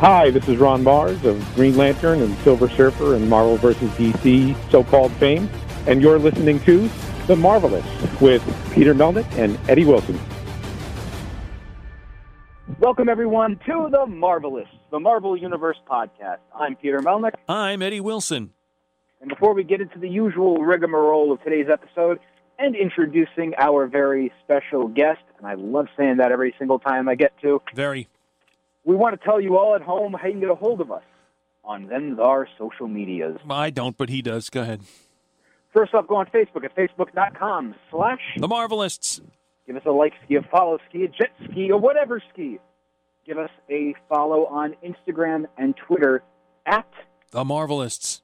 Hi, this is Ron Marz of Green Lantern and Silver Surfer and Marvel vs. DC so-called fame, and you're listening to The Marvelists with Peter Melnick and Eddie Wilson. Welcome, everyone, to The Marvelists, the Marvel Universe podcast. I'm Peter Melnick, I'm Eddie Wilson. and before we get into the usual rigmarole of today's episode and introducing our very special guest, and I love saying that every single time I get to, Very. We want to tell you all at home how you can get a hold of us on our social medias. I don't, but he does. Go ahead. First off, go on Facebook at facebook.com slash The Marvelists. Give us a like ski, a follow ski, a jet ski, or whatever ski. Give us a follow on Instagram and Twitter at. The Marvelists.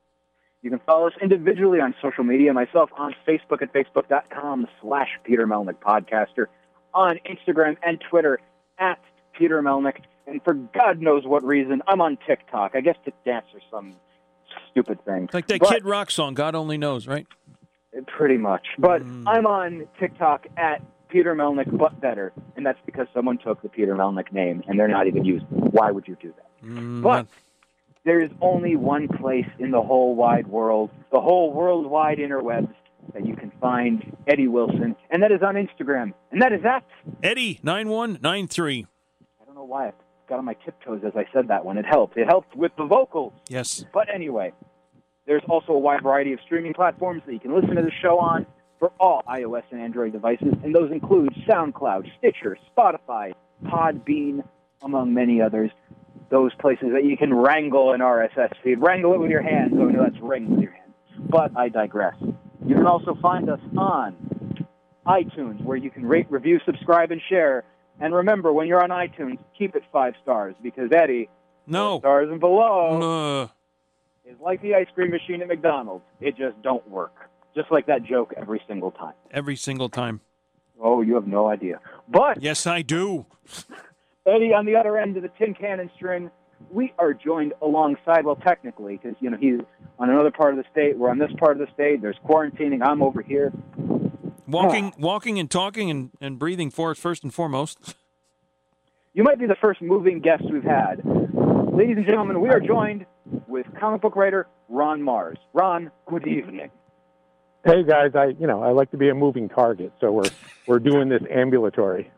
You can follow us individually on social media. Myself on Facebook at facebook.com slash Peter Melnick Podcaster. On Instagram and Twitter at Peter Melnick. And for God knows what reason, I'm on TikTok. I guess to dance or some stupid thing. Like that But- Kid Rock song, God only knows, right? Pretty much. But I'm on TikTok at Peter Melnick, but better. And that's because someone took the Peter Melnick name and they're not even using it. Why would you do that? Mm, But there is only one place in the whole wide world, the whole worldwide interwebs, that you can find Eddie Wilson, and that is on Instagram. And that is at, Eddie, 9193. I don't know why I got on my tiptoes as I said that one. It helped. It helped with the vocals. Yes. But anyway, there's also a wide variety of streaming platforms that you can listen to the show on for all iOS and Android devices, and those include SoundCloud, Stitcher, Spotify, Podbean, among many others. Those places that you can wrangle an RSS feed. Wrangle it with your hands. Oh, no, that's ring with your hands. But I digress. You can also find us on iTunes, where you can rate, review, subscribe, and share. And remember, when you're on iTunes, keep it five stars because Eddie, No. stars and below is like the ice cream machine at McDonald's. It just don't work. Just like that joke every single time. every single time. Oh, you have no idea. But Yes, I do. Eddie, on the other end of the tin cannon string, we are joined alongside. Well, technically, because you know he's on another part of the state. We're on this part of the state. There's quarantining. I'm over here. Walking, walking, and talking and, and breathing for us first and foremost. You might be the first moving guest we've had. Ladies and gentlemen, we are joined with comic book writer Ron Marz. Ron, good evening. Hey guys, I you know I like to be a moving target, so we're we're doing this ambulatory.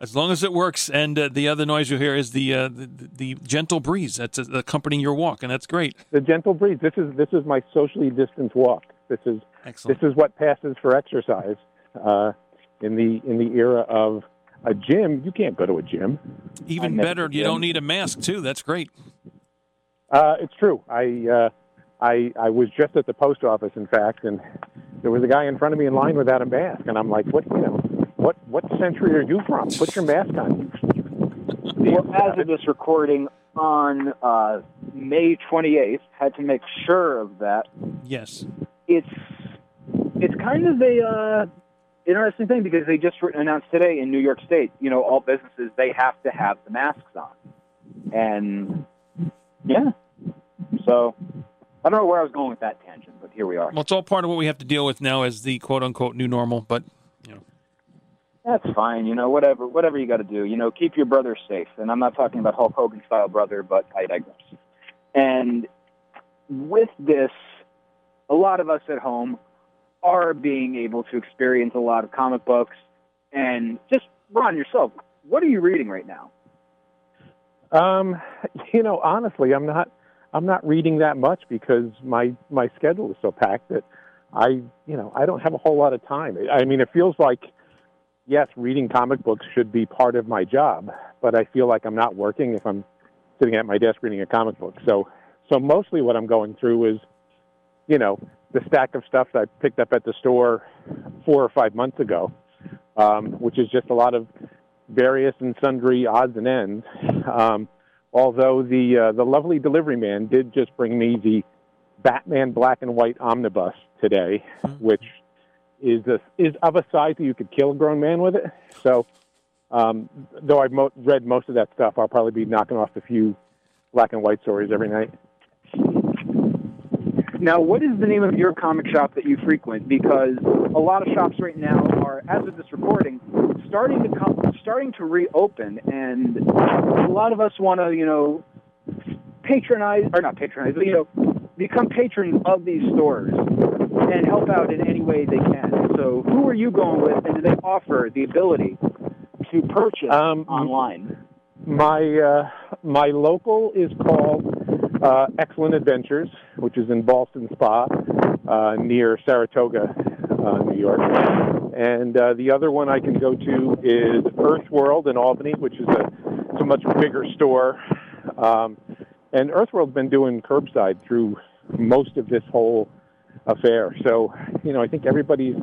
As long as it works, and uh, the other noise you hear is the, uh, the the gentle breeze that's uh, accompanying your walk, and that's great. The gentle breeze. This is this is my socially distanced walk. This is Excellent. this is what passes for exercise uh, in the in the era of a gym. You can't go to a gym. Even I better, you don't need a mask too. That's great. Uh, it's true. I uh, I I was just at the post office, in fact, and there was a guy in front of me in line without a mask, and I'm like, what you know, what what century are you from? Put your mask on. Well, as of this recording on uh, May 28th, had to make sure of that. Yes. It's it's kind of a uh, interesting thing because they just announced today in New York State, you know, all businesses they have to have the masks on, and yeah, so I don't know where I was going with that tangent, but here we are. Well, it's all part of what we have to deal with now as the quote unquote new normal. But you know. That's fine, you know, whatever, whatever you got to do, you know, keep your brother safe. And I'm not talking about Hulk Hogan style brother, but I digress. And with this, a lot of us at home are being able to experience a lot of comic books. And just Ron yourself, what are you reading right now? Um, you know, honestly, I'm not I'm not reading that much because my my schedule is so packed that I you know I don't have a whole lot of time. I mean, it feels like yes, reading comic books should be part of my job, but I feel like I'm not working if I'm sitting at my desk reading a comic book. So so mostly what I'm going through is you know the stack of stuff that I picked up at the store four or five months ago, um, which is just a lot of various and sundry odds and ends. Um, Although the uh, the lovely delivery man did just bring me the Batman black and white omnibus today, mm-hmm. which is a, is of a size that you could kill a grown man with it. So, um, though I've mo- read most of that stuff, I'll probably be knocking off a few black and white stories every night. Now, what is the name of your comic shop that you frequent? Because a lot of shops right now are, as of this recording, starting to come, starting to reopen, and a lot of us want to, you know, patronize or not patronize, but you know, become patrons of these stores and help out in any way they can. So, who are you going with, and do they offer the ability to purchase um, online? My uh, my local is called uh, Excellent Adventures, which is in Ballston Spa uh, near Saratoga, uh, New York. And uh, the other one I can go to is Earth World in Albany, which is a, it's a much bigger store. Um, and Earth World's been doing curbside through most of this whole affair. So, you know, I think everybody's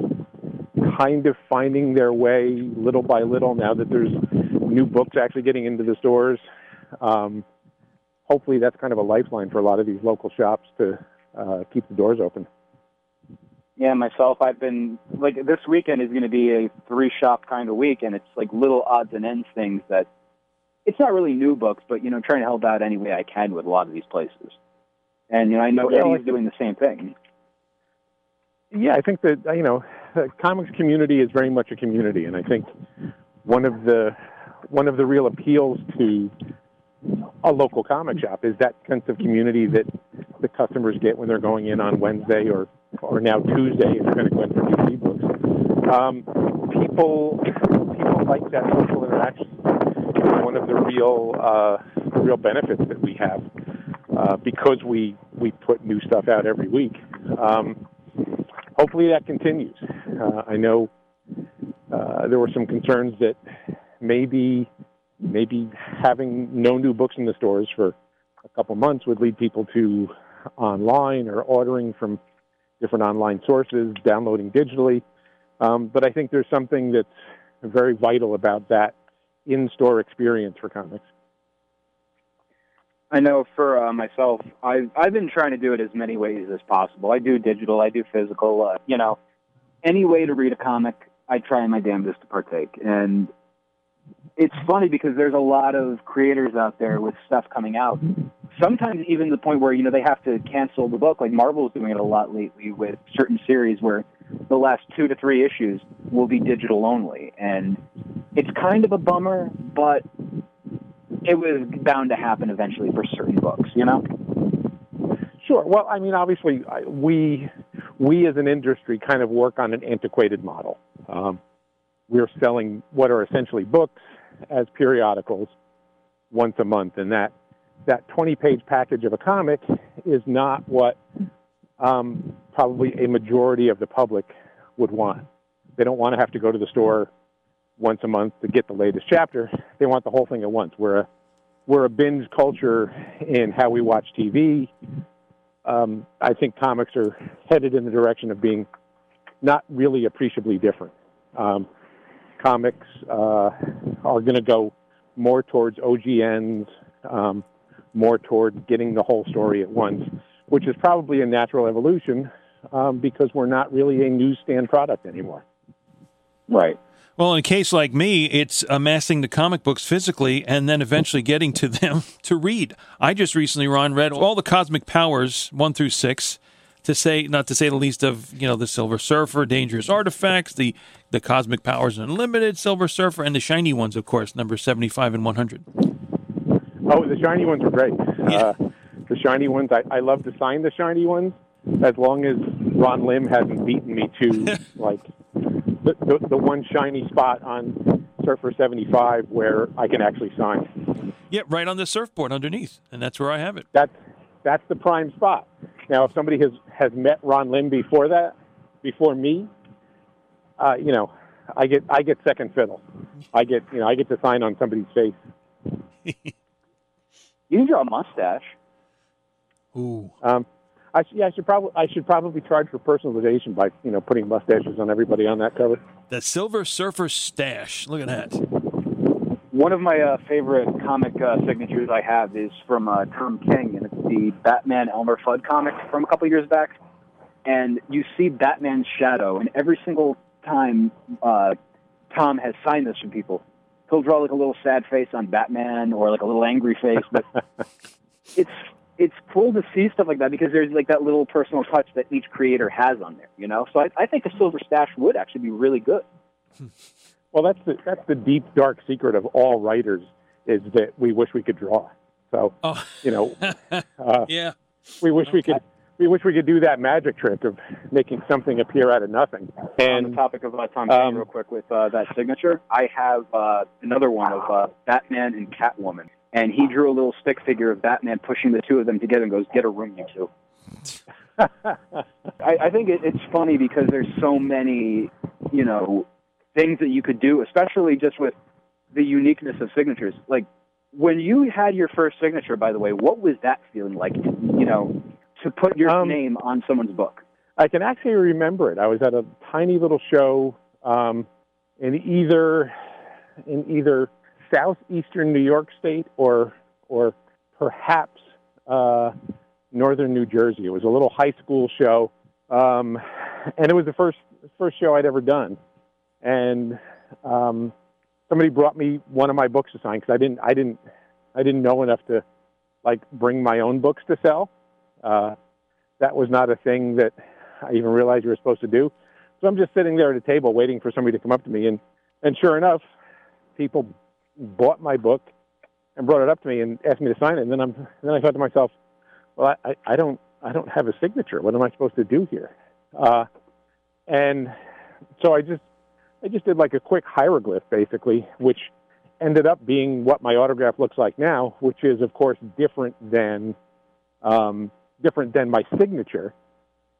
kind of finding their way little by little now that there's new books actually getting into the stores. Um, hopefully that's kind of a lifeline for a lot of these local shops to uh, keep the doors open. Yeah, myself, I've been like this weekend is going to be a three shop kind of week, and it's like little odds and ends things that it's not really new books, but you know, trying to help out any way I can with a lot of these places. And you know, I know yeah, Eddie's doing the same thing. Yeah, I think that you know, the comics community is very much a community, and I think one of the one of the real appeals to a local comic shop is that sense of community that the customers get when they're going in on Wednesday or or now Tuesday if they're going to go in for new books. Um, people people like that social interaction. It's one of the real uh, real benefits that we have uh, because we we put new stuff out every week. Um, hopefully that continues. Uh, I know uh, there were some concerns that maybe maybe having no new books in the stores for a couple months would lead people to online or ordering from different online sources, downloading digitally. Um, but I think there's something that's very vital about that in-store experience for comics. I know for uh, myself, I've I've been trying to do it as many ways as possible. I do digital, I do physical. Uh, you know, any way to read a comic, I try my damnedest to partake. And it's funny because there's a lot of creators out there with stuff coming out. Sometimes even the point where you know they have to cancel the book. Like Marvel's doing it a lot lately with certain series where the last two to three issues will be digital only, and it's kind of a bummer, but it was bound to happen eventually for certain books. You know. Sure. Well, I mean, obviously, we we as an industry kind of work on an antiquated model. Um, we're selling what are essentially books as periodicals once a month, and that that 20-page package of a comic is not what um, probably a majority of the public would want. They don't want to have to go to the store once a month to get the latest chapter. They want the whole thing at once. We're a we're a binge culture in how we watch TV. Um, I think comics are headed in the direction of being not really appreciably different. Um, comics uh, are going to go more towards OGNs, um, more toward getting the whole story at once, which is probably a natural evolution um, because we're not really a newsstand product anymore. Right. Well, in a case like me, it's amassing the comic books physically and then eventually getting to them to read. I just recently, Ron, read all the Cosmic Powers one through six to say not to say the least of you know the Silver Surfer, Dangerous Artifacts, the the Cosmic Powers Unlimited, Silver Surfer, and the shiny ones, of course, number seventy five and one hundred. Oh, the shiny ones are great. Yeah. Uh, the shiny ones, I, I love to sign the shiny ones as long as Ron Lim hasn't beaten me to like the, the, the one shiny spot on Surfer 75 where I can actually sign. Yeah, right on the surfboard underneath, and that's where I have it. That's that's the prime spot. Now, if somebody has has met Ron Lim before that, before me, uh, you know, I get I get second fiddle. I get you know I get to sign on somebody's face. you can draw a mustache. Ooh. Um, I yeah I should probably I should probably charge for personalization by you know putting mustaches on everybody on that cover. The Silver Surfer stash. Look at that. One of my uh, favorite comic uh, signatures I have is from uh, Tom King, and it's the Batman Elmer Fudd comic from a couple years back. And you see Batman's shadow, and every single time uh, Tom has signed this from people, he'll draw like a little sad face on Batman or like a little angry face. But it's it's cool to see stuff like that because there's like that little personal touch that each creator has on there, you know. So I, I think a silver stash would actually be really good. Well, that's the that's the deep dark secret of all writers is that we wish we could draw. So Oh. you know, uh, Yeah. we wish we could we wish we could do that magic trick of making something appear out of nothing. And on the topic of uh, Tom King, um, real quick with uh, that signature, I have uh, another one of uh, Batman and Catwoman, and he drew a little stick figure of Batman pushing the two of them together and goes, "Get a room, you two. I, I think it, it's funny because there's so many, you know, things that you could do, especially just with the uniqueness of signatures. Like when you had your first signature, by the way, what was that feeling like? You know, to put your Um, name on someone's book. I can actually remember it. I was at a tiny little show um, in either in either southeastern New York State or or perhaps uh, northern New Jersey. It was a little high school show, um, and it was the first first show I'd ever done. And um, somebody brought me one of my books to sign because I didn't I didn't I didn't know enough to like bring my own books to sell. Uh, that was not a thing that I even realized you were supposed to do. So I'm just sitting there at a table waiting for somebody to come up to me, and and sure enough, people bought my book and brought it up to me and asked me to sign it. And then I'm and then I thought to myself, well, I, I don't I don't have a signature. What am I supposed to do here? Uh, and so I just I just did like a quick hieroglyph basically, which ended up being what my autograph looks like now, which is of course different than um, different than my signature,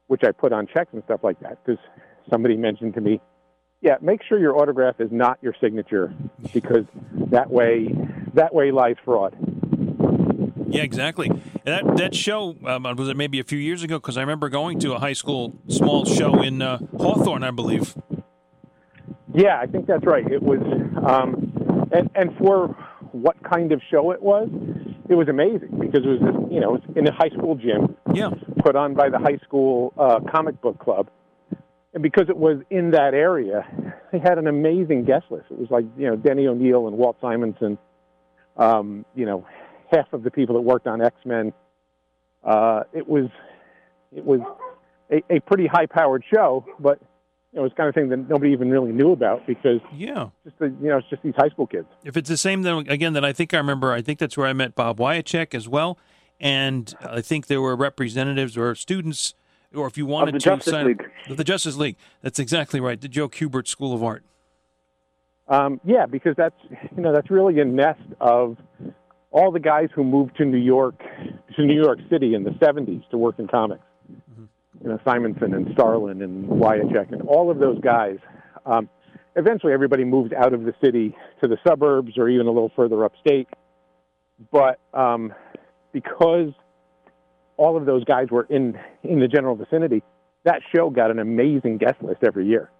which I put on checks and stuff like that. Because somebody mentioned to me, yeah, make sure your autograph is not your signature because that way that way lies fraud. Yeah, exactly. That that show um, was it maybe a few years ago? Because I remember going to a high school small show in uh, Hawthorne, I believe. Yeah, I think that's right. It was, um, and and for what kind of show it was, it was amazing because it was this, you know it was in a high school gym Yeah, put on by the high school uh, comic book club, and because it was in that area, they had an amazing guest list. It was like you know Denny O'Neil and Walt Simonson, um, you know, half of the people that worked on X Men. Uh, it was it was a, a pretty high powered show, but it was kind of thing that nobody even really knew about because yeah. just the, you know it's just these high school kids. If it's the same, then again, then I think I remember. I think that's where I met Bob Wiacek as well, and I think there were representatives or students, or if you wanted the to Justice sign League. the Justice League. That's exactly right. The Joe Kubert School of Art. Um, yeah, because that's you know that's really a nest of all the guys who moved to New York to New York City in the '70s to work in comics. You know, Simonson and Starlin and Wiacek and all of those guys. Um, eventually, everybody moved out of the city to the suburbs or even a little further upstate. But um, because all of those guys were in in the general vicinity, that show got an amazing guest list every year.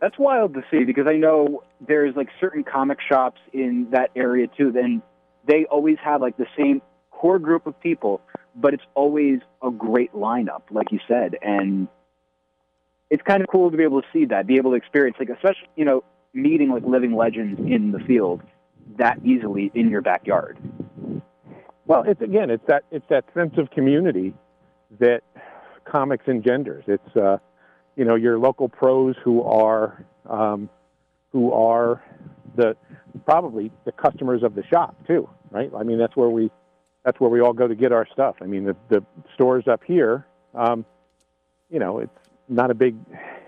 That's wild to see because I know there's like certain comic shops in that area too. Then they always have like the same core group of people, but it's always a great lineup, like you said, and it's kind of cool to be able to see that, be able to experience like especially you know meeting like living legends in the field that easily in your backyard. Well, it's again, it's that it's that sense of community that comics engenders. It's uh, you know your local pros who are um, who are the probably the customers of the shop too, right? I mean, that's where we that's where we all go to get our stuff. I mean, the the stores up here, um, you know, it's not a big,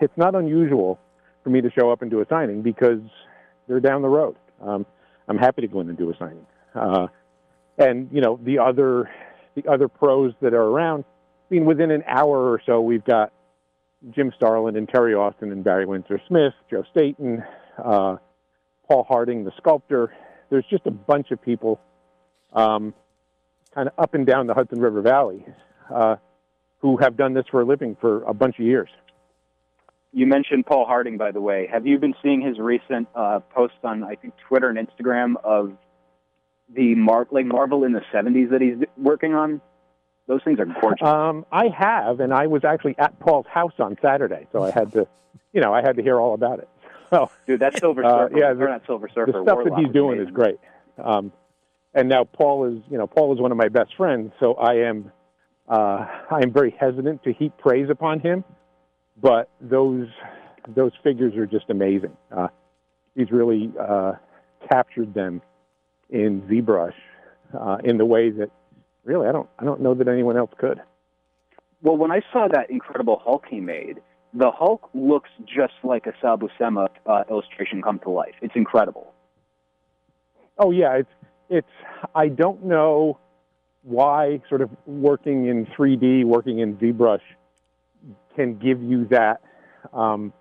it's not unusual for me to show up and do a signing because they're down the road. Um, I'm happy to go in and do a signing. Uh, and you know the other the other pros that are around. I mean, within an hour or so, we've got Jim Starlin and Terry Austin and Barry Windsor Smith, Joe Staton, uh, Paul Harding, the sculptor. There's just a bunch of people, um, up and down the Hudson River Valley, uh, who have done this for a living for a bunch of years. you mentioned Paul Harding, by the way. Have you been seeing his recent uh, posts on, I think, Twitter and Instagram of the Mar- like Marvel in the '70s that he's working on? Those things are gorgeous. Um, I have, and I was actually at Paul's house on Saturday, so I had to, you know, I had to hear all about it. So, Dude, that Silver uh, Surfer, yeah, or the- not Silver Surfer, the stuff Warlock that he's doing is great. Um, and now Paul is, you know, Paul is one of my best friends, so I am, uh, I am very hesitant to heap praise upon him. But those those figures are just amazing. Uh, he's really uh, captured them in ZBrush uh, in the way that really I don't I don't know that anyone else could. Well, when I saw that Incredible Hulk he made, the Hulk looks just like a Sal Buscema uh, illustration come to life. It's incredible. Oh yeah, it's it's. I don't know why sort of working in 3D, working in ZBrush, can give you that. Um,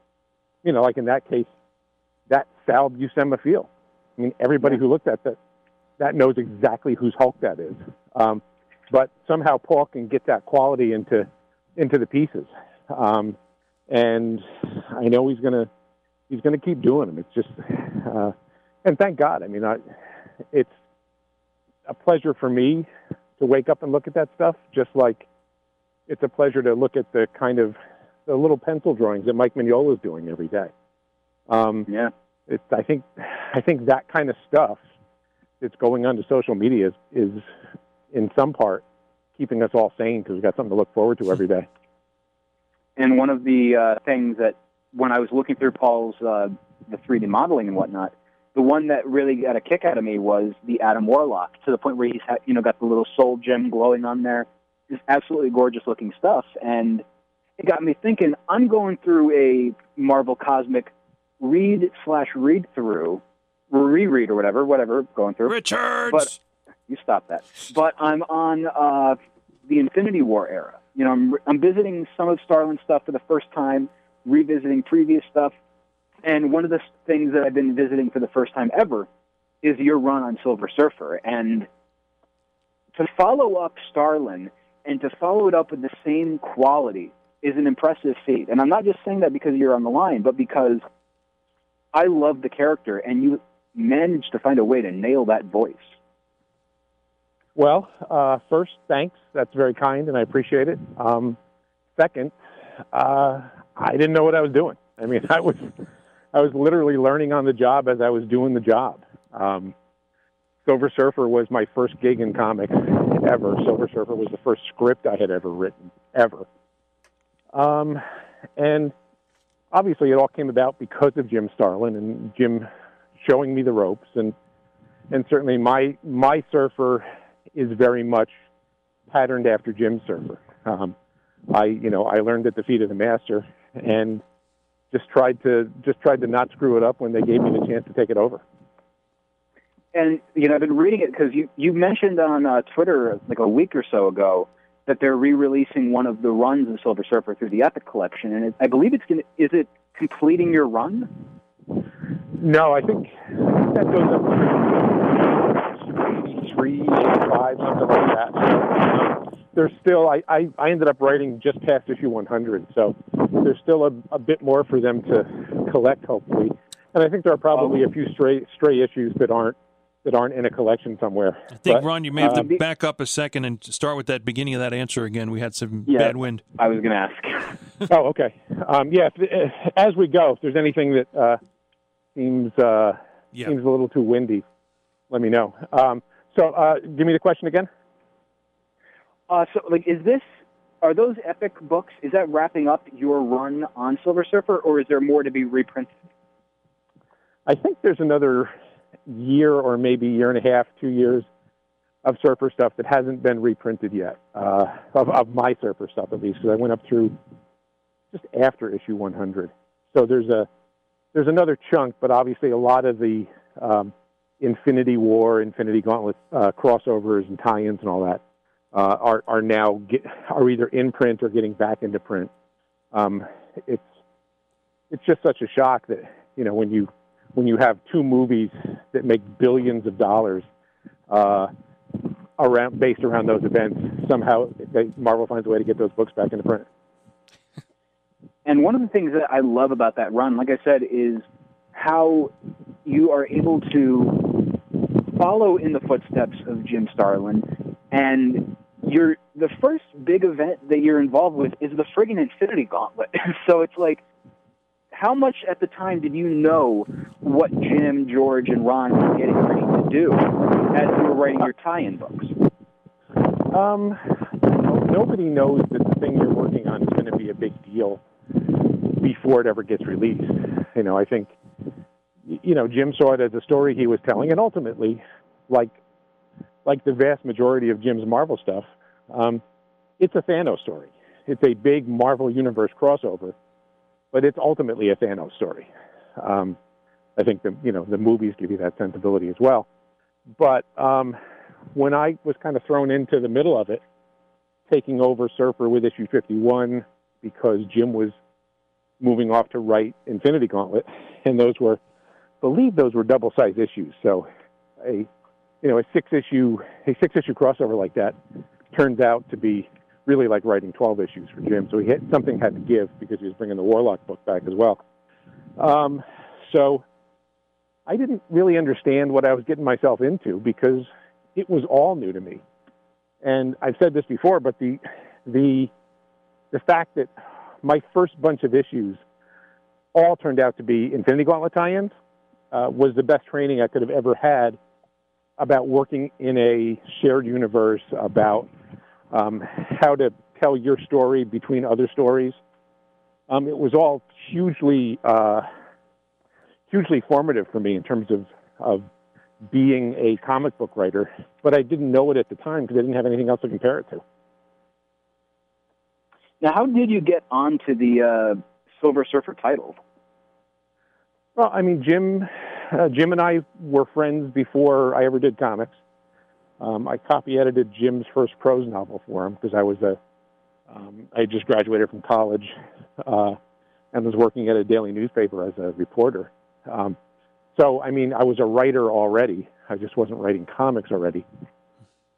you know, like in that case, that Sal Buscema feel. I mean, everybody Yeah. who looked at that that knows exactly whose Hulk that is. Um, but somehow Paul can get that quality into into the pieces, um, and I know he's gonna he's gonna keep doing them. It's just, uh, and thank God. I mean, I, it's a pleasure for me to wake up and look at that stuff, just like it's a pleasure to look at the kind of the little pencil drawings that Mike Mignola is doing every day. Um, Yeah. it's, I think I think that kind of stuff that's going on to social media is, is in some part keeping us all sane because we've got something to look forward to every day. And one of the uh, things that when I was looking through Paul's uh, the 3D modeling and whatnot, the one that really got a kick out of me was the Adam Warlock to the point where he's ha- you know got the little soul gem glowing on there. Just absolutely gorgeous looking stuff, and it got me thinking. I'm going through a Marvel Cosmic read slash read through, reread or whatever, whatever going through. Richards. But- you stop that. But I'm on uh, the Infinity War era. You know, I'm, I'm visiting some of Starlin stuff for the first time, revisiting previous stuff, and one of the things that I've been visiting for the first time ever is your run on Silver Surfer, and to follow up Starlin and to follow it up with the same quality is an impressive feat. And I'm not just saying that because you're on the line, but because I love the character, and you managed to find a way to nail that voice. Well, uh, first, thanks. That's very kind, and I appreciate it. Um, second, uh, I didn't know what I was doing. I mean, I was, I was literally learning on the job as I was doing the job. Um, Silver Surfer was my first gig in comics ever. Silver Surfer was the first script I had ever written, ever. Um, and obviously, it all came about because of Jim Starlin and Jim showing me the ropes, and and certainly my my surfer is very much patterned after Jim's surfer. Um, I, you know, I learned at the feet of the master, and just tried to just tried to not screw it up when they gave me the chance to take it over. And you know, I've been reading it because you you mentioned on uh, Twitter like a week or so ago that they're re-releasing one of the runs of Silver Surfer through the Epic Collection, and it, I believe it's going. to Is it completing your run? No, I think that goes up to 83, 85, something like that. There's still, I, I, I ended up writing just past issue 100, so there's still a, a bit more for them to collect, hopefully. And I think there are probably a few stray stray issues that aren't that aren't in a collection somewhere. I think, But, Ron, you may have to um, back up a second and start with that beginning of that answer again. We had some Yeah. bad wind. I was going to ask. oh, okay. Um, yeah. If, if, as we go, if there's anything that uh, seems uh, Yeah. seems a little too windy, let me know. Um, so, uh, give me the question again. Uh, so, like, is this? Are those Epic books? Is that wrapping up your run on Silver Surfer, or is there more to be reprinted? I think there's another year or maybe year and a half, two years of surfer stuff that hasn't been reprinted yet. Uh, of, of my surfer stuff, at least, because I went up through just after issue 100. So there's a there's another chunk, but obviously a lot of the um, Infinity War, Infinity Gauntlet uh, crossovers and tie-ins and all that uh, are are now get, are either in print or getting back into print. Um, it's it's just such a shock that you know when you when you have two movies that make billions of dollars uh, around based around those events, somehow they, Marvel finds a way to get those books back into print. And one of the things that I love about that run, like I said, is how you are able to follow in the footsteps of Jim Starlin. And you're, the first big event that you're involved with is the friggin' Infinity Gauntlet. so it's like, how much at the time did you know what Jim, George, and Ron were getting ready to do as you were writing your tie-in books? Um, nobody knows that the thing you're working on is going to be a big deal before it ever gets released. You know, I think, you know, Jim saw it as a story he was telling, and ultimately, like, like the vast majority of Jim's Marvel stuff, um, it's a Thanos story. It's a big Marvel Universe crossover, but it's ultimately a Thanos story. Um, I think the you know the movies give you that sensibility as well. But um, when I was kind of thrown into the middle of it, taking over Surfer with issue 51 because Jim was moving off to write Infinity Gauntlet, and those were, I believe those were double sized issues. So a you know a six issue a six issue crossover like that turns out to be really like writing 12 issues for Jim. So he had, something had to give because he was bringing the Warlock book back as well. Um, so I didn't really understand what I was getting myself into because it was all new to me. And I've said this before, but the the the fact that my first bunch of issues all turned out to be Infinity Gauntlet tie-ins uh, was the best training I could have ever had about working in a shared universe, about um, how to tell your story between other stories. Um, it was all hugely, uh, hugely formative for me in terms of, of being a comic book writer, but I didn't know it at the time because I didn't have anything else to compare it to. Now, how did you get onto the uh, Silver Surfer title? Well, I mean, Jim, uh, Jim and I were friends before I ever did comics. Um, I copy edited Jim's first prose novel for him because I was a, um, I just graduated from college uh, and was working at a daily newspaper as a reporter. Um, so, I mean, I was a writer already. I just wasn't writing comics already.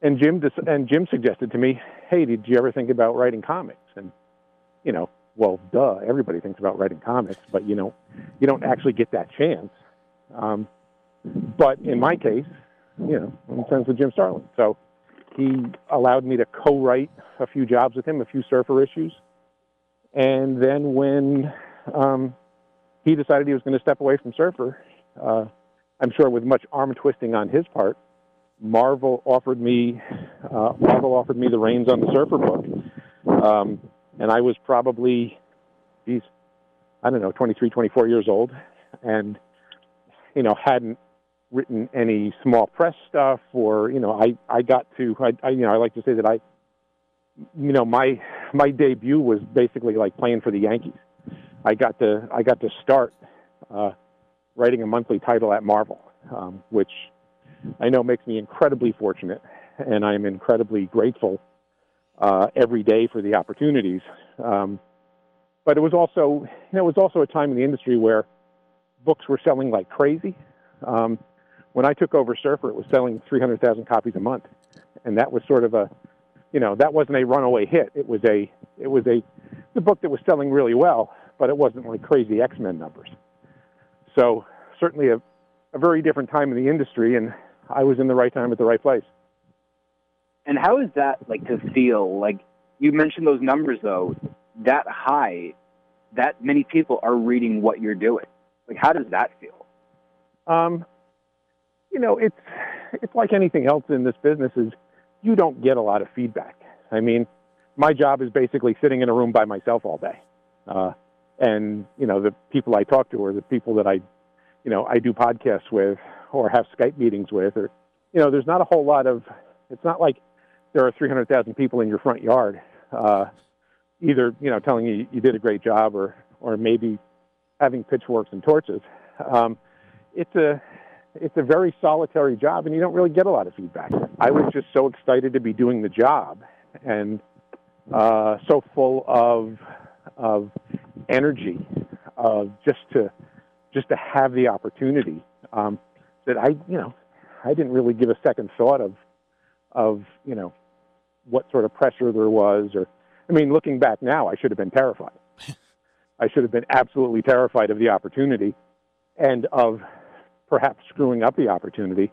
And Jim dis- and Jim suggested to me, "Hey, did you ever think about writing comics?" And you know, well, duh, everybody thinks about writing comics, but you know, you don't actually get that chance. Um, but in my case, you know, I'm friends with Jim Starlin, so he allowed me to co-write a few jobs with him, a few Surfer issues, and then when um, he decided he was going to step away from Surfer, uh, I'm sure with much arm twisting on his part, Marvel offered me uh, Marvel offered me the reins on the Surfer book, um, and I was probably, geez, I don't know, 23, 24 years old, and you know hadn't written any small press stuff or you know I I got to I, I you know I like to say that I you know my my debut was basically like playing for the Yankees. I got to I got to start uh, writing a monthly title at Marvel, um, which I know makes me incredibly fortunate, and I am incredibly grateful uh, every day for the opportunities. Um, but it was also, you know, it was also a time in the industry where books were selling like crazy. Um, when I took over Surfer, it was selling 300,000 copies a month, and that was sort of a, you know, that wasn't a runaway hit. It was a, it was a, the book that was selling really well, but it wasn't like crazy X Men numbers. So certainly a, a very different time in the industry, and I was in the right time at the right place. And how is that like to feel? Like you mentioned those numbers though, that high, that many people are reading what you're doing. Like how does that feel? Um, you know, it's it's like anything else in this business is you don't get a lot of feedback. I mean, my job is basically sitting in a room by myself all day. Uh, and, you know, the people I talk to are the people that I, you know, I do podcasts with or have Skype meetings with or, you know, there's not a whole lot of, it's not like there are 300,000 people in your front yard, uh, either, you know, telling you you did a great job or, or maybe having pitchforks and torches. Um, it's a, it's a very solitary job and you don't really get a lot of feedback. I was just so excited to be doing the job and uh, so full of of energy uh, just to just to have the opportunity um, that I you know I didn't really give a second thought of of you know what sort of pressure there was or I mean looking back now I should have been terrified. I should have been absolutely terrified of the opportunity and of perhaps screwing up the opportunity.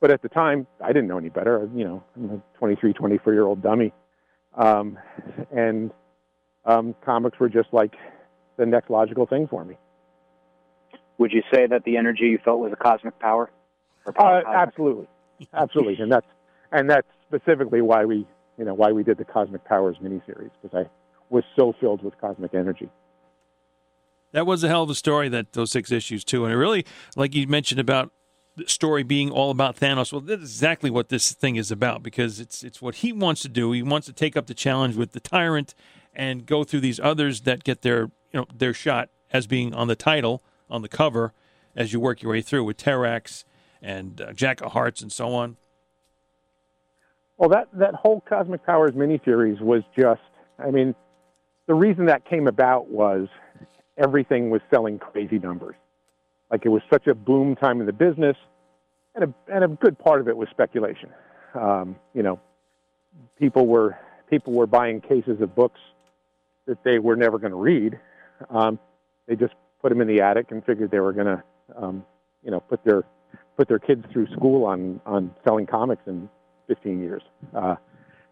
But at the time, I didn't know any better. You know, I'm a 23, 24 year old dummy. Um, and um, comics were just like the next logical thing for me. Would you say that the energy you felt was a cosmic power? Uh, absolutely, absolutely, and that's and that's specifically why we, you know, why we did the Cosmic Powers miniseries because I was so filled with cosmic energy. That was a hell of a story. That those six issues too, and it really, like you mentioned about the story being all about Thanos. Well, that's exactly what this thing is about because it's it's what he wants to do. He wants to take up the challenge with the tyrant and go through these others that get their you know their shot as being on the title on the cover as you work your way through with Terrax and uh, Jack of Hearts and so on. Well, that that whole Cosmic Powers miniseries was just. I mean, the reason that came about was everything was selling crazy numbers. Like it was such a boom time in the business, and a and a good part of it was speculation. Um, you know, people were people were buying cases of books that they were never going to read. Um, they just put them in the attic and figured they were going to, um, you know, put their put their kids through school on on selling comics in 15 years. Uh,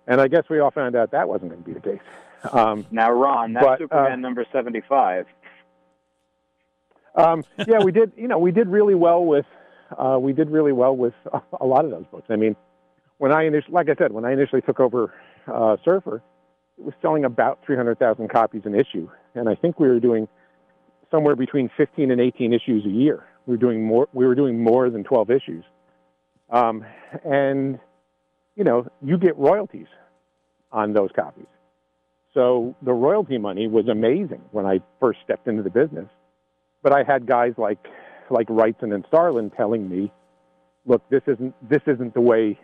and I guess we all found out that wasn't going to be the case. Um, now, Ron, that's but, Superman uh, number 75. Um, yeah, we did. You know, we did really well with uh, we did really well with a lot of those books. I mean, when I initially, like I said, when I initially took over uh, Surfer, it was selling about 300,000 copies an issue, and I think we were doing somewhere between 15 and 18 issues a year. We were doing more. We were doing more than 12 issues, um, and you know, you get royalties on those copies. So the royalty money was amazing when I first stepped into the business. But I had guys like like Wrightson and Starlin telling me, "Look, this isn't this isn't the way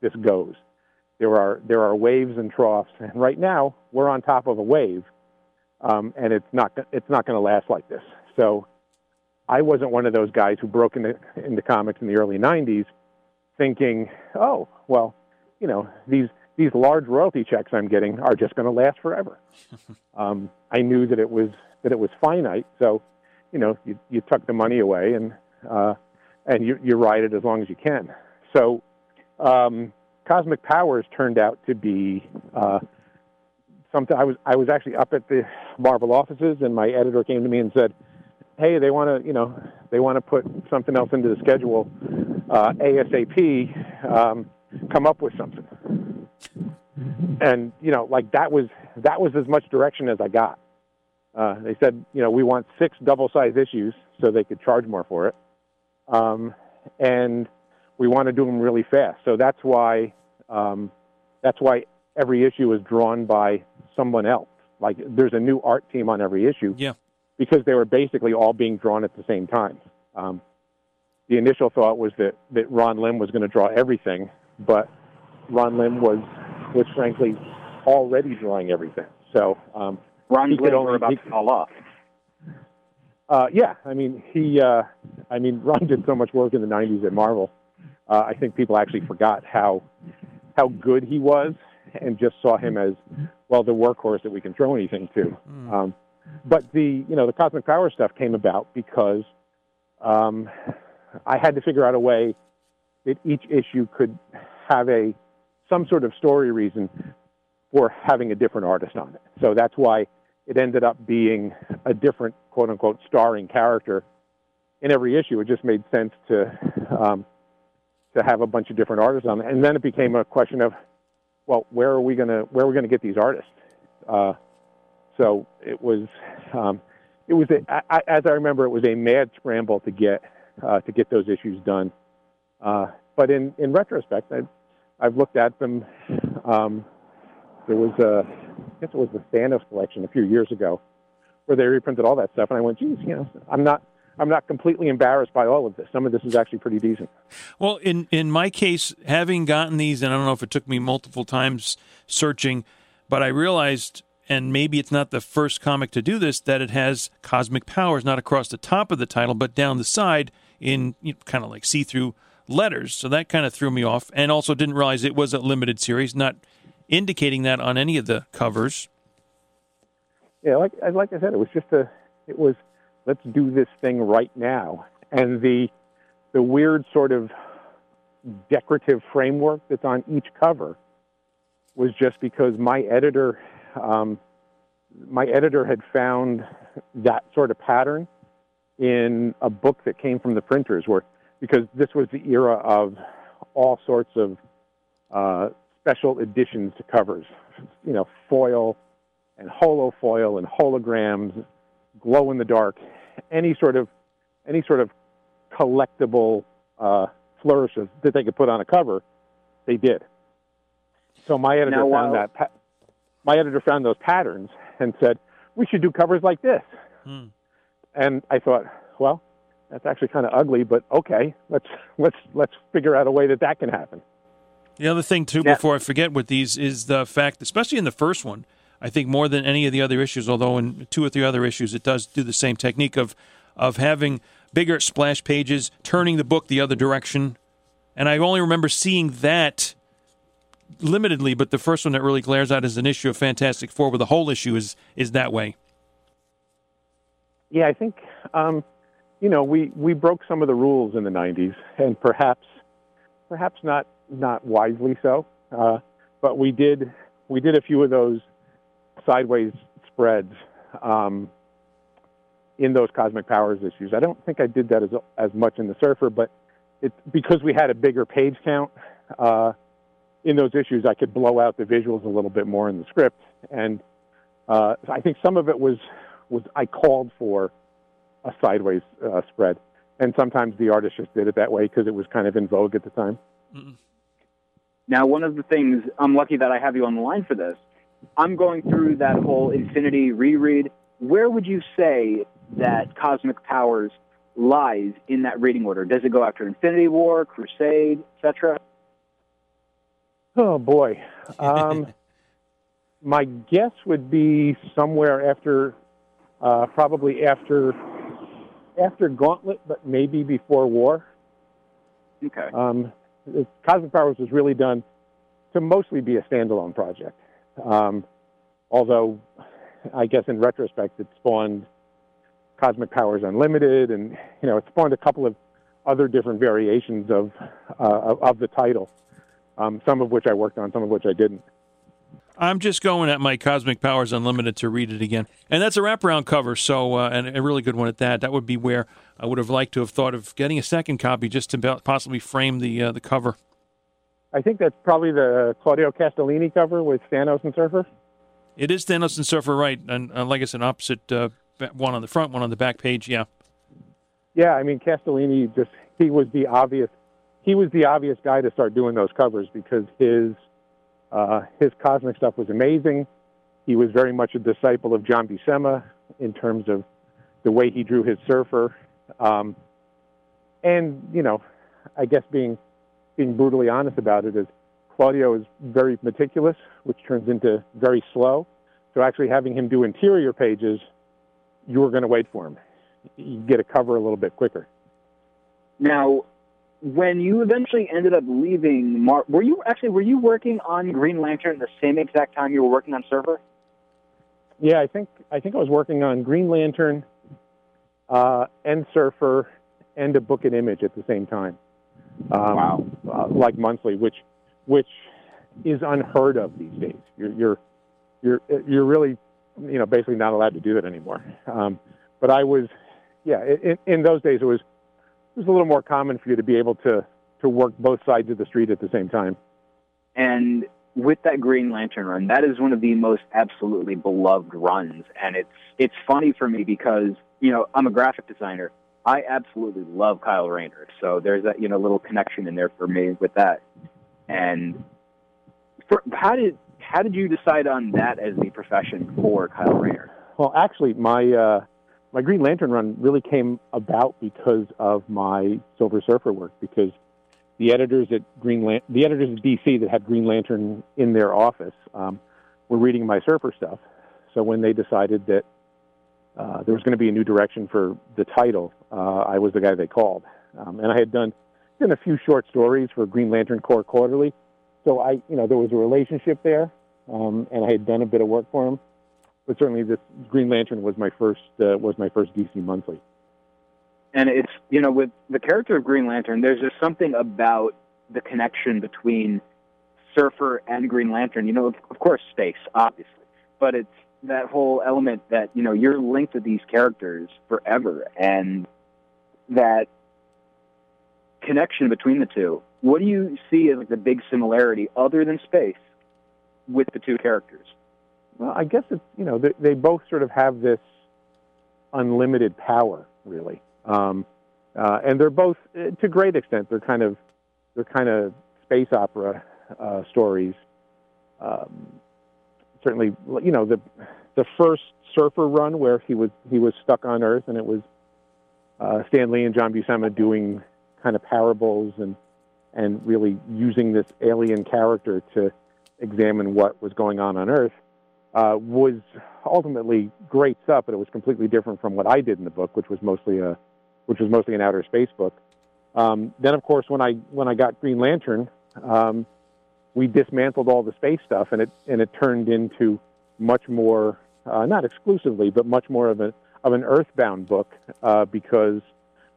this goes. There are there are waves and troughs, and right now we're on top of a wave, um, and it's not it's not going to last like this." So I wasn't one of those guys who broke into into comics in the early '90s, thinking, "Oh, well, you know, these these large royalty checks I'm getting are just going to last forever. um, I knew that it was that it was finite, so you know, you, you tuck the money away and uh, and you, you ride it as long as you can. So, um, Cosmic Powers turned out to be uh, something. I was I was actually up at the Marvel offices, and my editor came to me and said, "Hey, they want to, you know, they want to put something else into the schedule uh, ASAP." Um, come up with something. And you know, like that was that was as much direction as I got. Uh, they said, you know, we want six double-sized issues so they could charge more for it, um, and we want to do them really fast. So that's why um, that's why every issue is drawn by someone else. Like there's a new art team on every issue. Yeah. Because they were basically all being drawn at the same time. Um, the initial thought was that, that Ron Lim was going to draw everything, but Ron Lim was was frankly already drawing everything. So um, Ron Lim only, were about he, to fall off. Uh, yeah, I mean he. Uh, I mean Ron did so much work in the '90s at Marvel. Uh, I think people actually forgot how how good he was, and just saw him as well the workhorse that we can throw anything to. Mm. Um, but the you know the cosmic power stuff came about because um, I had to figure out a way that each issue could have a some sort of story reason for having a different artist on it. So that's why it ended up being a different quote unquote starring character in every issue. It just made sense to um, to have a bunch of different artists on and then it became a question of, well, where are we gonna where are we gonna get these artists? Uh, so it was um, it was a, I, as I remember, it was a mad scramble to get uh, to get those issues done. Uh, but in, in retrospect, I've, I've looked at them. Um, there was a, I guess it was the Thanos collection a few years ago, where they reprinted all that stuff, and I went, geez, you know, I'm not. I'm not completely embarrassed by all of this. Some of this is actually pretty decent. Well, in in my case, having gotten these, and I don't know if it took me multiple times searching, but I realized and maybe it's not the first comic to do this, that it has cosmic powers not across the top of the title, but down the side in you know, kind of like see through letters. So that kind of threw me off. And also didn't realize it was a limited series, not indicating that on any of the covers. yeah, like like I said, it was just a it was let's do this thing right now, and the the weird sort of decorative framework that's on each cover was just because my editor um, my editor had found that sort of pattern in a book that came from the printers where because this was the era of all sorts of uh, special additions to covers you know foil and holo foil and holograms glow in the dark any sort of any sort of collectible uh, flourishes that they could put on a cover they did so my editor Now, found while- that my editor found those patterns and said we should do covers like this Hmm. and I thought, well, that's actually kind of ugly, but okay, let's let's let's figure out a way that that can happen. The other thing too, Yeah. before I forget, with these is the fact, especially in the first one, I think more than any of the other issues, although in two or three other issues, it does do the same technique of of having bigger splash pages, turning the book the other direction, and I only remember seeing that limitedly. But the first one that really glares out is an issue of Fantastic Four, where the whole issue is is that way. Yeah, I think um, you know we we broke some of the rules in the '90s, and perhaps perhaps not not wisely so, uh, but we did we did a few of those sideways spreads um, in those Cosmic Powers issues. I don't think I did that as as much in the Surfer, but it because we had a bigger page count. Uh, in those issues, I could blow out the visuals a little bit more in the script, and uh, I think some of it was was I called for a sideways uh, spread, and sometimes the artist just did it that way because it was kind of in vogue at the time. Now, one of the things I'm lucky that I have you on the line for this. I'm going through that whole Infinity reread. Where would you say that Cosmic Powers lies in that reading order? Does it go after Infinity War, Crusade, etc.? Oh boy, um, my guess would be somewhere after, uh, probably after after Gauntlet, but maybe before War. Okay. Um, Cosmic Powers was really done to mostly be a standalone project. Um, although, I guess in retrospect, it spawned Cosmic Powers Unlimited, and you know, it spawned a couple of other different variations of uh, of, the title. Um, some of which I worked on, some of which I didn't. I'm just going at my Cosmic Powers Unlimited to read it again, and that's a wraparound cover, so uh, and a really good one at that. That would be where I would have liked to have thought of getting a second copy just to possibly frame the uh, the cover. I think that's probably the Claudio Castellini cover with Thanos and Surfer. It is Thanos and Surfer, right? And uh, like I said, opposite uh, one on the front, one on the back page. Yeah, Yeah, I mean Castellini just he was the obvious he was the obvious guy to start doing those covers because his uh, his cosmic stuff was amazing. He was very much a disciple of John Buscema in terms of the way he drew his surfer, um, and you know, I guess being being brutally honest about it is Claudio is very meticulous, which turns into very slow. So actually having him do interior pages, you were going to wait for him. You get a cover a little bit quicker. Now, when you eventually ended up leaving, Mar- were you actually were you working on Green Lantern the same exact time you were working on Surfer? Yeah, I think I think I was working on Green Lantern, uh, and Surfer, and a book and image at the same time. Um, Wow. Uh, like monthly, which which is unheard of these days. You're you're you're you're really you know basically not allowed to do that anymore. Um, but I was, yeah, in, in those days it was it was a little more common for you to be able to to work both sides of the street at the same time. And with that Green Lantern run, that is one of the most absolutely beloved runs. And it's it's funny for me because you know I'm a graphic designer. I absolutely love Kyle Rayner, so there's that you know little connection in there for me with that. And for, how did how did you decide on that as the profession for Kyle Rayner? Well, actually, my uh, my Green Lantern run really came about because of my Silver Surfer work. Because the editors at Green Lan- the editors at DC that had Green Lantern in their office um, were reading my Surfer stuff. So when they decided that uh, there was going to be a new direction for the title, uh, I was the guy they called, um, and I had done done a few short stories for Green Lantern Corps Quarterly. So I, you know, there was a relationship there, um, and I had done a bit of work for him. but certainly this Green Lantern was my first uh, was my first DC monthly. And it's you know with the character of Green Lantern, there's just something about the connection between Surfer and Green Lantern. You know, of, of course, space, obviously, but it's that whole element that you know you're linked to these characters forever, and that connection between the two. What do you see as like the big similarity, other than space, with the two characters? Well, I guess it's you know they, they both sort of have this unlimited power, really, um, uh, and they're both uh, to great extent they're kind of they're kind of space opera uh, stories. Um, certainly, you know the the first Surfer run where he was he was stuck on Earth, and it was uh, Stan Lee and John Buscema doing kind of parables and and really using this alien character to examine what was going on on Earth uh, was ultimately great stuff, but it was completely different from what I did in the book, which was mostly a which was mostly an outer space book. Um, then, of course, when I when I got Green Lantern, um, we dismantled all the space stuff, and it and it turned into much more uh, not exclusively, but much more of a of an earthbound book uh, because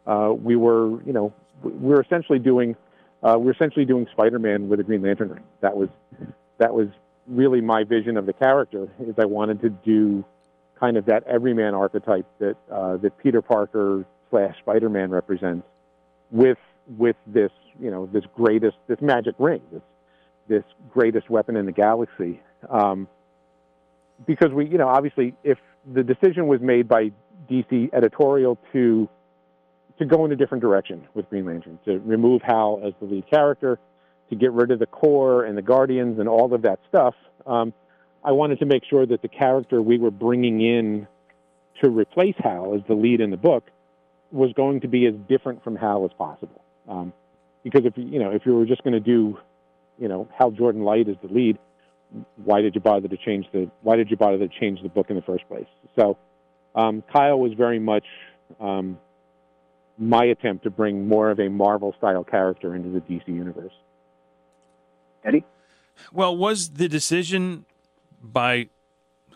uh, we were you know we were essentially doing uh, we were essentially doing Spider-Man with a Green Lantern ring. That was that was really my vision of the character is I wanted to do kind of that everyman archetype that uh, that Peter Parker slash Spider Man represents with with this you know this greatest this magic ring this this greatest weapon in the galaxy um, because we you know obviously if the decision was made by DC editorial to to go in a different direction with Green Lantern to remove Hal as the lead character to get rid of the Corps and the Guardians and all of that stuff, um, I wanted to make sure that the character we were bringing in to replace Hal as the lead in the book was going to be as different from Hal as possible. Um, because if you know if you were just going to do, you know, Hal Jordan Light is the lead, why did you bother to change the Why did you bother to change the book in the first place? So um, Kyle was very much um, my attempt to bring more of a Marvel style character into the DC universe. Eddie? Well, was the decision by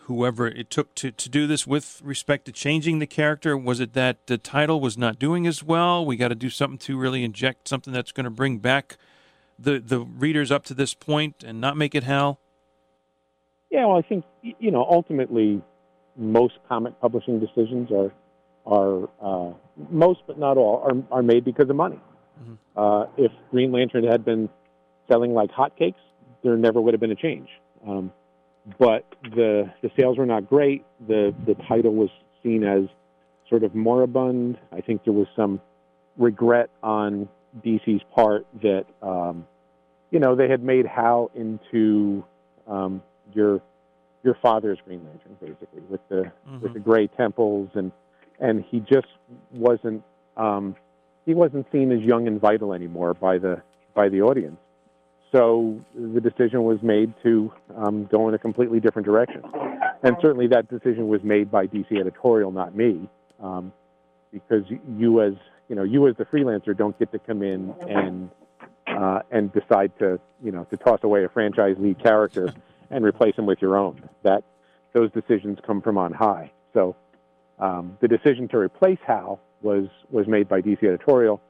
whoever it took to, to do this with respect to changing the character, was it that the title was not doing as well? We got to do something to really inject something that's going to bring back the, the readers up to this point and not make it Hal? Yeah, well, I think, you know, ultimately, most comic publishing decisions are, are uh, most but not all, are, are made because of money. Mm-hmm. Uh, if Green Lantern had been selling like hotcakes, there never would have been a change. Um, but the the sales were not great. The the title was seen as sort of moribund. I think there was some regret on DC's part that um, you know they had made Hal into um, your your father's Green Lantern, basically with the mm-hmm. with the gray temples and and he just wasn't um, he wasn't seen as young and vital anymore by the by the audience so the decision was made to um, go in a completely different direction. And certainly that decision was made by DC editorial, not me, um, because you as you know you as the freelancer don't get to come in and uh, and decide to you know to toss away a franchise lead character and replace him with your own. That those decisions come from on high. So um, the decision to replace Hal was was made by DC editorial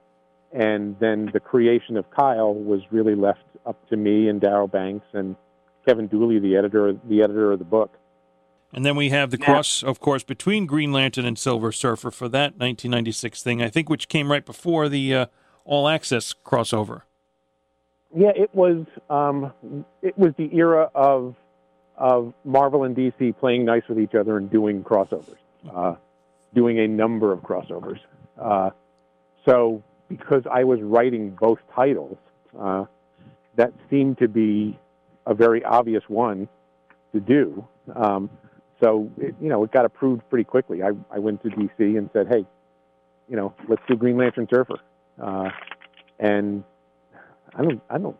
and then the creation of Kyle was really left up to me and Darryl Banks and Kevin Dooley, the editor, the editor of the book. And then we have the cross, of course, between Green Lantern and Silver Surfer for that 1996 thing, I think, which came right before the uh, All Access crossover. Yeah, it was. Um, it was the era of of Marvel and DC playing nice with each other and doing crossovers, uh, doing a number of crossovers. Uh, so because I was writing both titles, uh, that seemed to be a very obvious one to do. Um, so, it, you know, it got approved pretty quickly. I, I went to DC and said, hey, you know, let's do Green Lantern Surfer. Uh, and I don't, I don't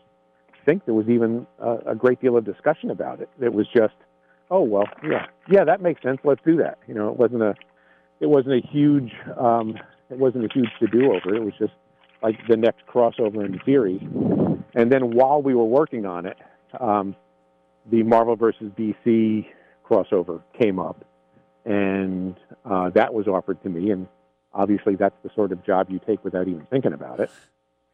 think there was even a, a great deal of discussion about it. It was just, oh well, yeah, yeah, that makes sense. Let's do that. You know, it wasn't a, it wasn't a huge um, it wasn't a huge to do over. It was just like the next crossover in series. And then while we were working on it, um, the Marvel versus DC crossover came up, and uh, that was offered to me, and obviously that's the sort of job you take without even thinking about it.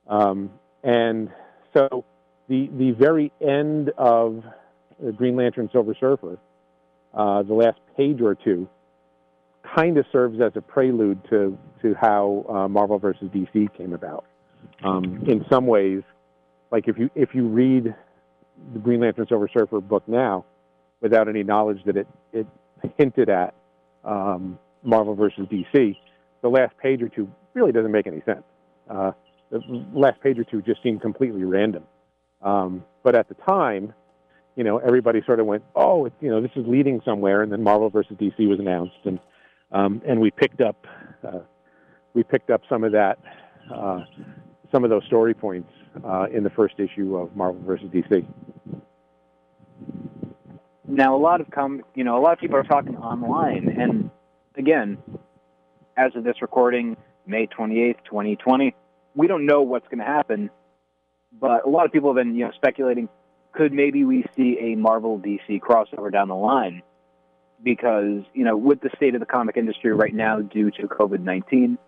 Um, and so the the very end of Green Lantern Silver Surfer, uh, the last page or two, kind of serves as a prelude to to how uh, Marvel versus DC came about. Um, in some ways, like if you if you read the Green Lantern Silver Surfer book now, without any knowledge that it it hinted at um, Marvel versus DC, the last page or two really doesn't make any sense. Uh, the last page or two just seemed completely random. Um, but at the time, you know, everybody sort of went, "Oh, it, you know, this is leading somewhere," and then Marvel versus DC was announced, and um, and we picked up uh, we picked up some of that, uh, some of those story points uh, in the first issue of Marvel versus DC. Now, a lot of com- you know, a lot of people are talking online, and again, as of this recording, May twenty eighth, twenty twenty, we don't know what's going to happen. But a lot of people have been, you know, speculating could maybe we see a Marvel DC crossover down the line because you know with the state of the comic industry right now due to COVID nineteen,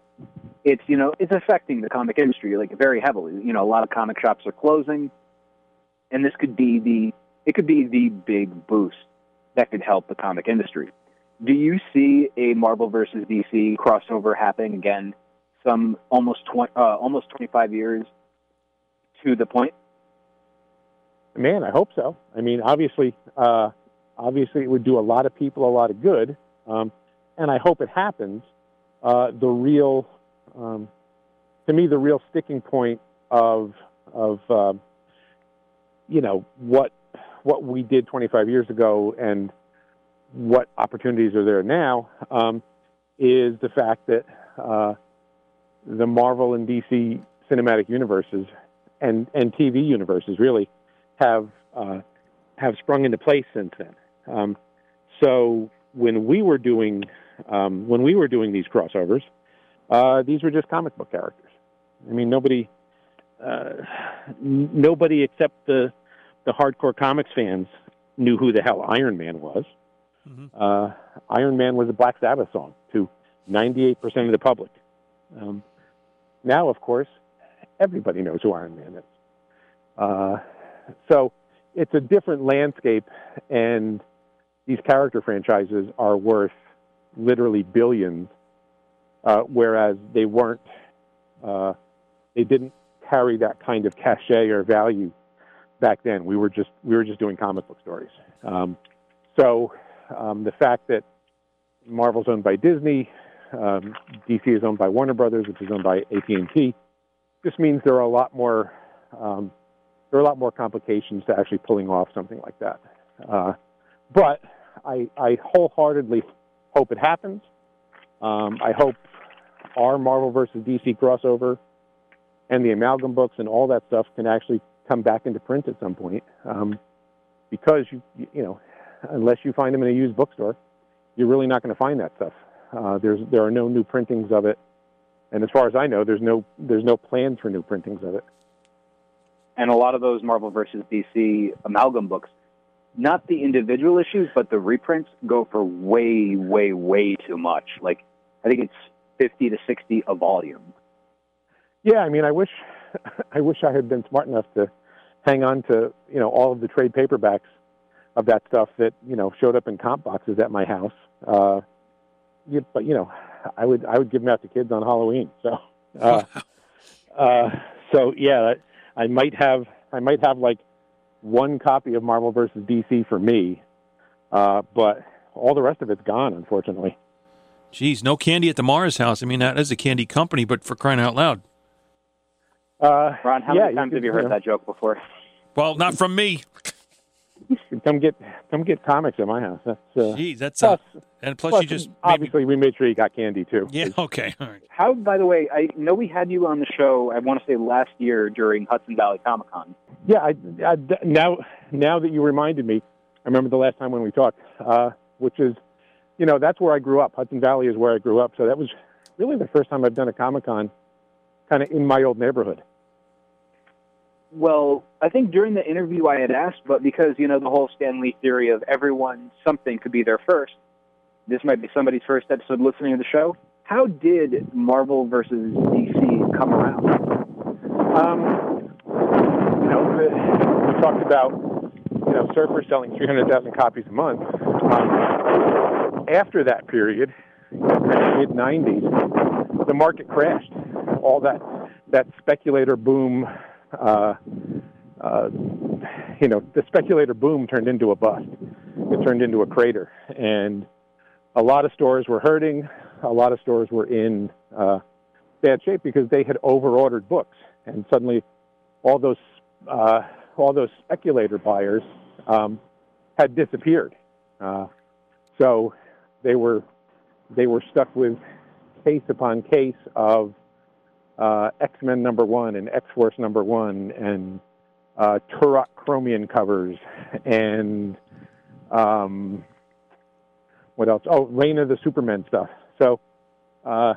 it's you know it's affecting the comic industry like very heavily. You know a lot of comic shops are closing, and this could be the it could be the big boost that could help the comic industry. Do you see a Marvel versus DC crossover happening again? Some almost 20, uh, almost twenty five years to the point. Man, I hope so. I mean, obviously, uh, obviously, it would do a lot of people a lot of good, um, and I hope it happens. Uh, the real, um, to me, the real sticking point of of uh, you know what what we did 25 years ago and what opportunities are there now um, is the fact that uh, the Marvel and DC cinematic universes and and TV universes really have uh, have sprung into place since then. Um, so when we were doing um, when we were doing these crossovers, uh, these were just comic book characters. I mean, nobody uh, n- nobody except the the hardcore comics fans knew who the hell Iron Man was. Mm-hmm. Uh, Iron Man was a Black Sabbath song to 98% of the public. Um, now, of course, everybody knows who Iron Man is. Uh, so it's a different landscape, and these character franchises are worth literally billions, uh, whereas they weren't, uh, they didn't carry that kind of cachet or value back then. We were just we were just doing comic book stories. Um, so um, the fact that Marvel's owned by Disney, um, DC is owned by Warner Brothers, which is owned by AT and T, just means there are a lot more um, there are a lot more complications to actually pulling off something like that. Uh, but I, I wholeheartedly hope it happens. Um, I hope our Marvel versus DC crossover and the amalgam books and all that stuff can actually come back into print at some point. Um, because you, you know, unless you find them in a used bookstore, you're really not going to find that stuff. Uh, there's there are no new printings of it, and as far as I know, there's no there's no plans for new printings of it and a lot of those Marvel versus DC amalgam books, not the individual issues, but the reprints go for way, way, way too much. Like, I think it's fifty to sixty a volume. Yeah, I mean, I wish, I wish I had been smart enough to hang on to you know all of the trade paperbacks of that stuff that you know showed up in comp boxes at my house. Uh, but you know, I would I would give them out to kids on Halloween. So, uh, uh, so yeah. I might have I might have like one copy of Marvel versus DC for me, uh, but all the rest of it's gone, unfortunately. Geez, no candy at the Marz house. I mean, that is a candy company, but for crying out loud. Uh, Ron, how yeah, many times you have you heard you know, that joke before? Well, not from me. come get come get comics at my house. That's uh, Jeez, that's plus, uh, and plus, plus you just obviously maybe... we made sure you got candy too. Yeah, okay, all right. How, by the way, I know we had you on the show. I want to say last year during Hudson Valley Comic Con. Yeah, I, I, now now that you reminded me, I remember the last time when we talked, uh, which is, you know, that's where I grew up. Hudson Valley is where I grew up, so that was really the first time I've done a Comic Con, kind of in my old neighborhood. Well, I think during the interview I had asked, but because, you know, the whole Stan Lee theory of everyone, something could be their first, this might be somebody's first episode listening to the show. How did Marvel versus DC come around? Um, you know, we talked about, you know, Surfer selling 300,000 copies a month. Um, after that period, mid 90s, the market crashed. All that, that speculator boom uh, uh, you know, the speculator boom turned into a bust. It turned into a crater, and a lot of stores were hurting. A lot of stores were in uh, bad shape because they had overordered books, and suddenly, all those uh, all those speculator buyers um, had disappeared. Uh, so they were they were stuck with case upon case of uh, X Men number one and X Force number one and uh, Turok Chromium covers and um, what else? Oh, Reign of the Supermen stuff. So uh,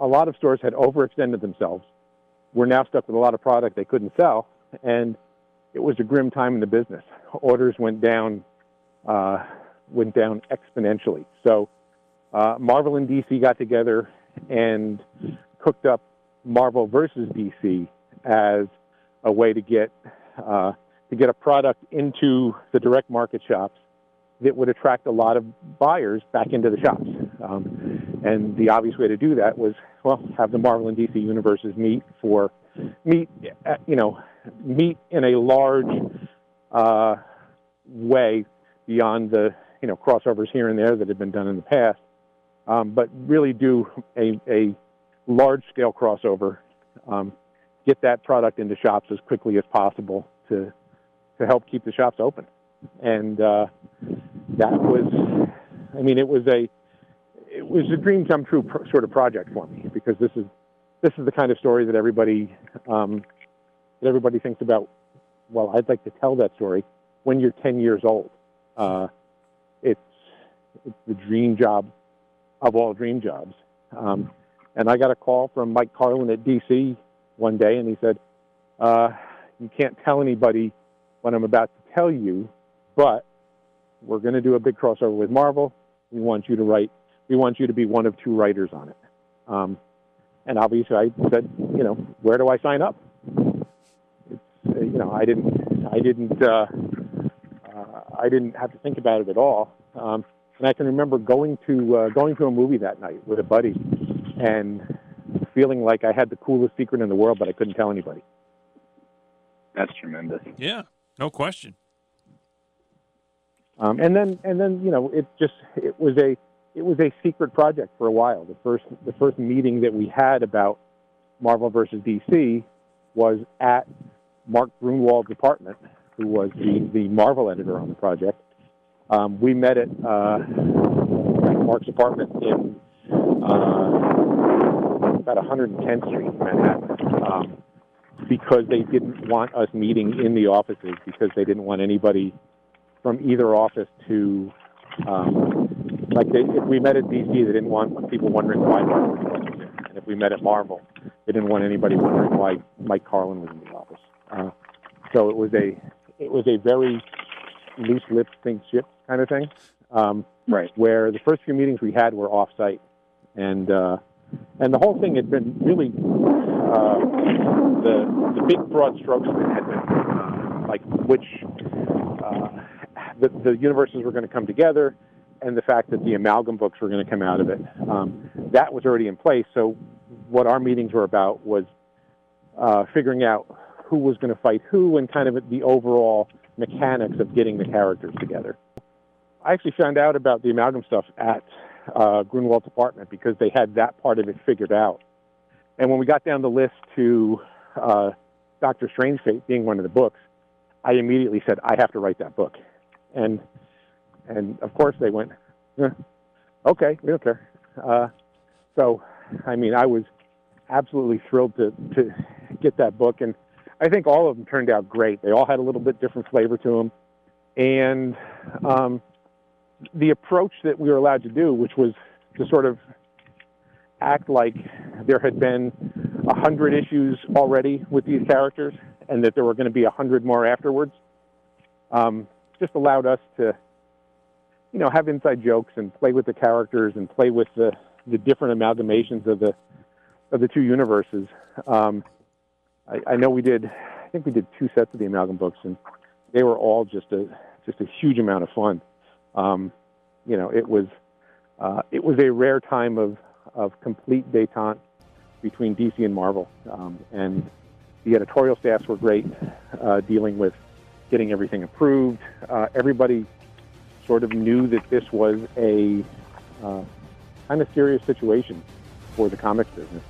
a lot of stores had overextended themselves. We're now stuck with a lot of product they couldn't sell, and it was a grim time in the business. Orders went down, uh, went down exponentially. So uh, Marvel and DC got together and cooked up Marvel versus DC as a way to get uh, to get a product into the direct market shops that would attract a lot of buyers back into the shops. Um, and the obvious way to do that was, well, have the Marvel and DC universes meet for meet, uh, you know, meet in a large uh, way beyond the you know crossovers here and there that have been done in the past, um, but really do a, a large scale crossover, um, get that product into shops as quickly as possible to to help keep the shops open. And uh, that was, I mean, it was a it was a dream come true pro- sort of project for me because this is this is the kind of story that everybody um, that everybody thinks about. Well, I'd like to tell that story when you're 10 years old. Uh, it's it's the dream job of all dream jobs. Um, and I got a call from Mike Carlin at DC one day, and he said, uh, "You can't tell anybody what I'm about to tell you, but we're going to do a big crossover with Marvel. We want you to write. We want you to be one of two writers on it." Um, and obviously, I said, "You know, where do I sign up?" It's, uh, you know, I didn't. I didn't. Uh, uh, I didn't have to think about it at all. Um, and I can remember going to uh, going to a movie that night with a buddy and feeling like I had the coolest secret in the world, but I couldn't tell anybody. That's tremendous. Yeah, no question. Um, and then, and then, you know, it just it was a it was a secret project for a while. The first the first meeting that we had about Marvel versus DC was at Mark Gruenwald's apartment, who was the the Marvel editor on the project. Um, we met at uh, Mark's apartment in uh, about 110th Street in Manhattan um, because they didn't want us meeting in the offices because they didn't want anybody from either office to um, like they, if we met at DC, they didn't want people wondering why Mark was there, and if we met at Marvel, they didn't want anybody wondering why Mike Carlin was in the office. Uh, so it was a it was a very loose lips think ship kind of thing. Um, right. Where the first few meetings we had were off site and uh, and the whole thing had been really uh, the the big broad strokes of it had been uh, like which uh, the the universes were going to come together, and the fact that the amalgam books were going to come out of it. Um, that was already in place. So what our meetings were about was uh, figuring out who was going to fight who and kind of the overall mechanics of getting the characters together. I actually found out about the amalgam stuff at uh, Gruenwald's apartment because they had that part of it figured out. And when we got down the list to uh, Doctor Strangefate being one of the books, I immediately said, I have to write that book. And and of course they went, eh, okay, we don't care. Uh, so, I mean, I was absolutely thrilled to, to get that book. And I think all of them turned out great. They all had a little bit different flavor to them. And um, the approach that we were allowed to do, which was to sort of act like there had been a hundred issues already with these characters, and that there were going to be a hundred more afterwards, um, just allowed us to, you know, have inside jokes and play with the characters and play with the the different amalgamations of the of the two universes. Um, I, I know we did, I think we did two sets of the amalgam books, and they were all just a just a huge amount of fun. Um, you know, it was uh, it was a rare time of of complete détente between DC and Marvel, um, and the editorial staffs were great, uh, dealing with getting everything approved. Uh, everybody sort of knew that this was a uh, kind of serious situation for the comics business,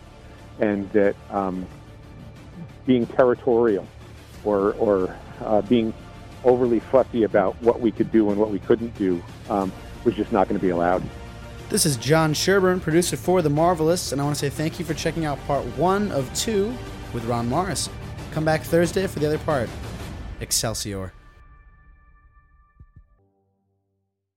and that um, being territorial or or uh, being overly fussy about what we could do and what we couldn't do um, was just not going to be allowed. This is John Sherburne, producer for The Marvelists, and I want to say thank you for checking out part one of two with Ron Marz. Come back Thursday for the other part. Excelsior.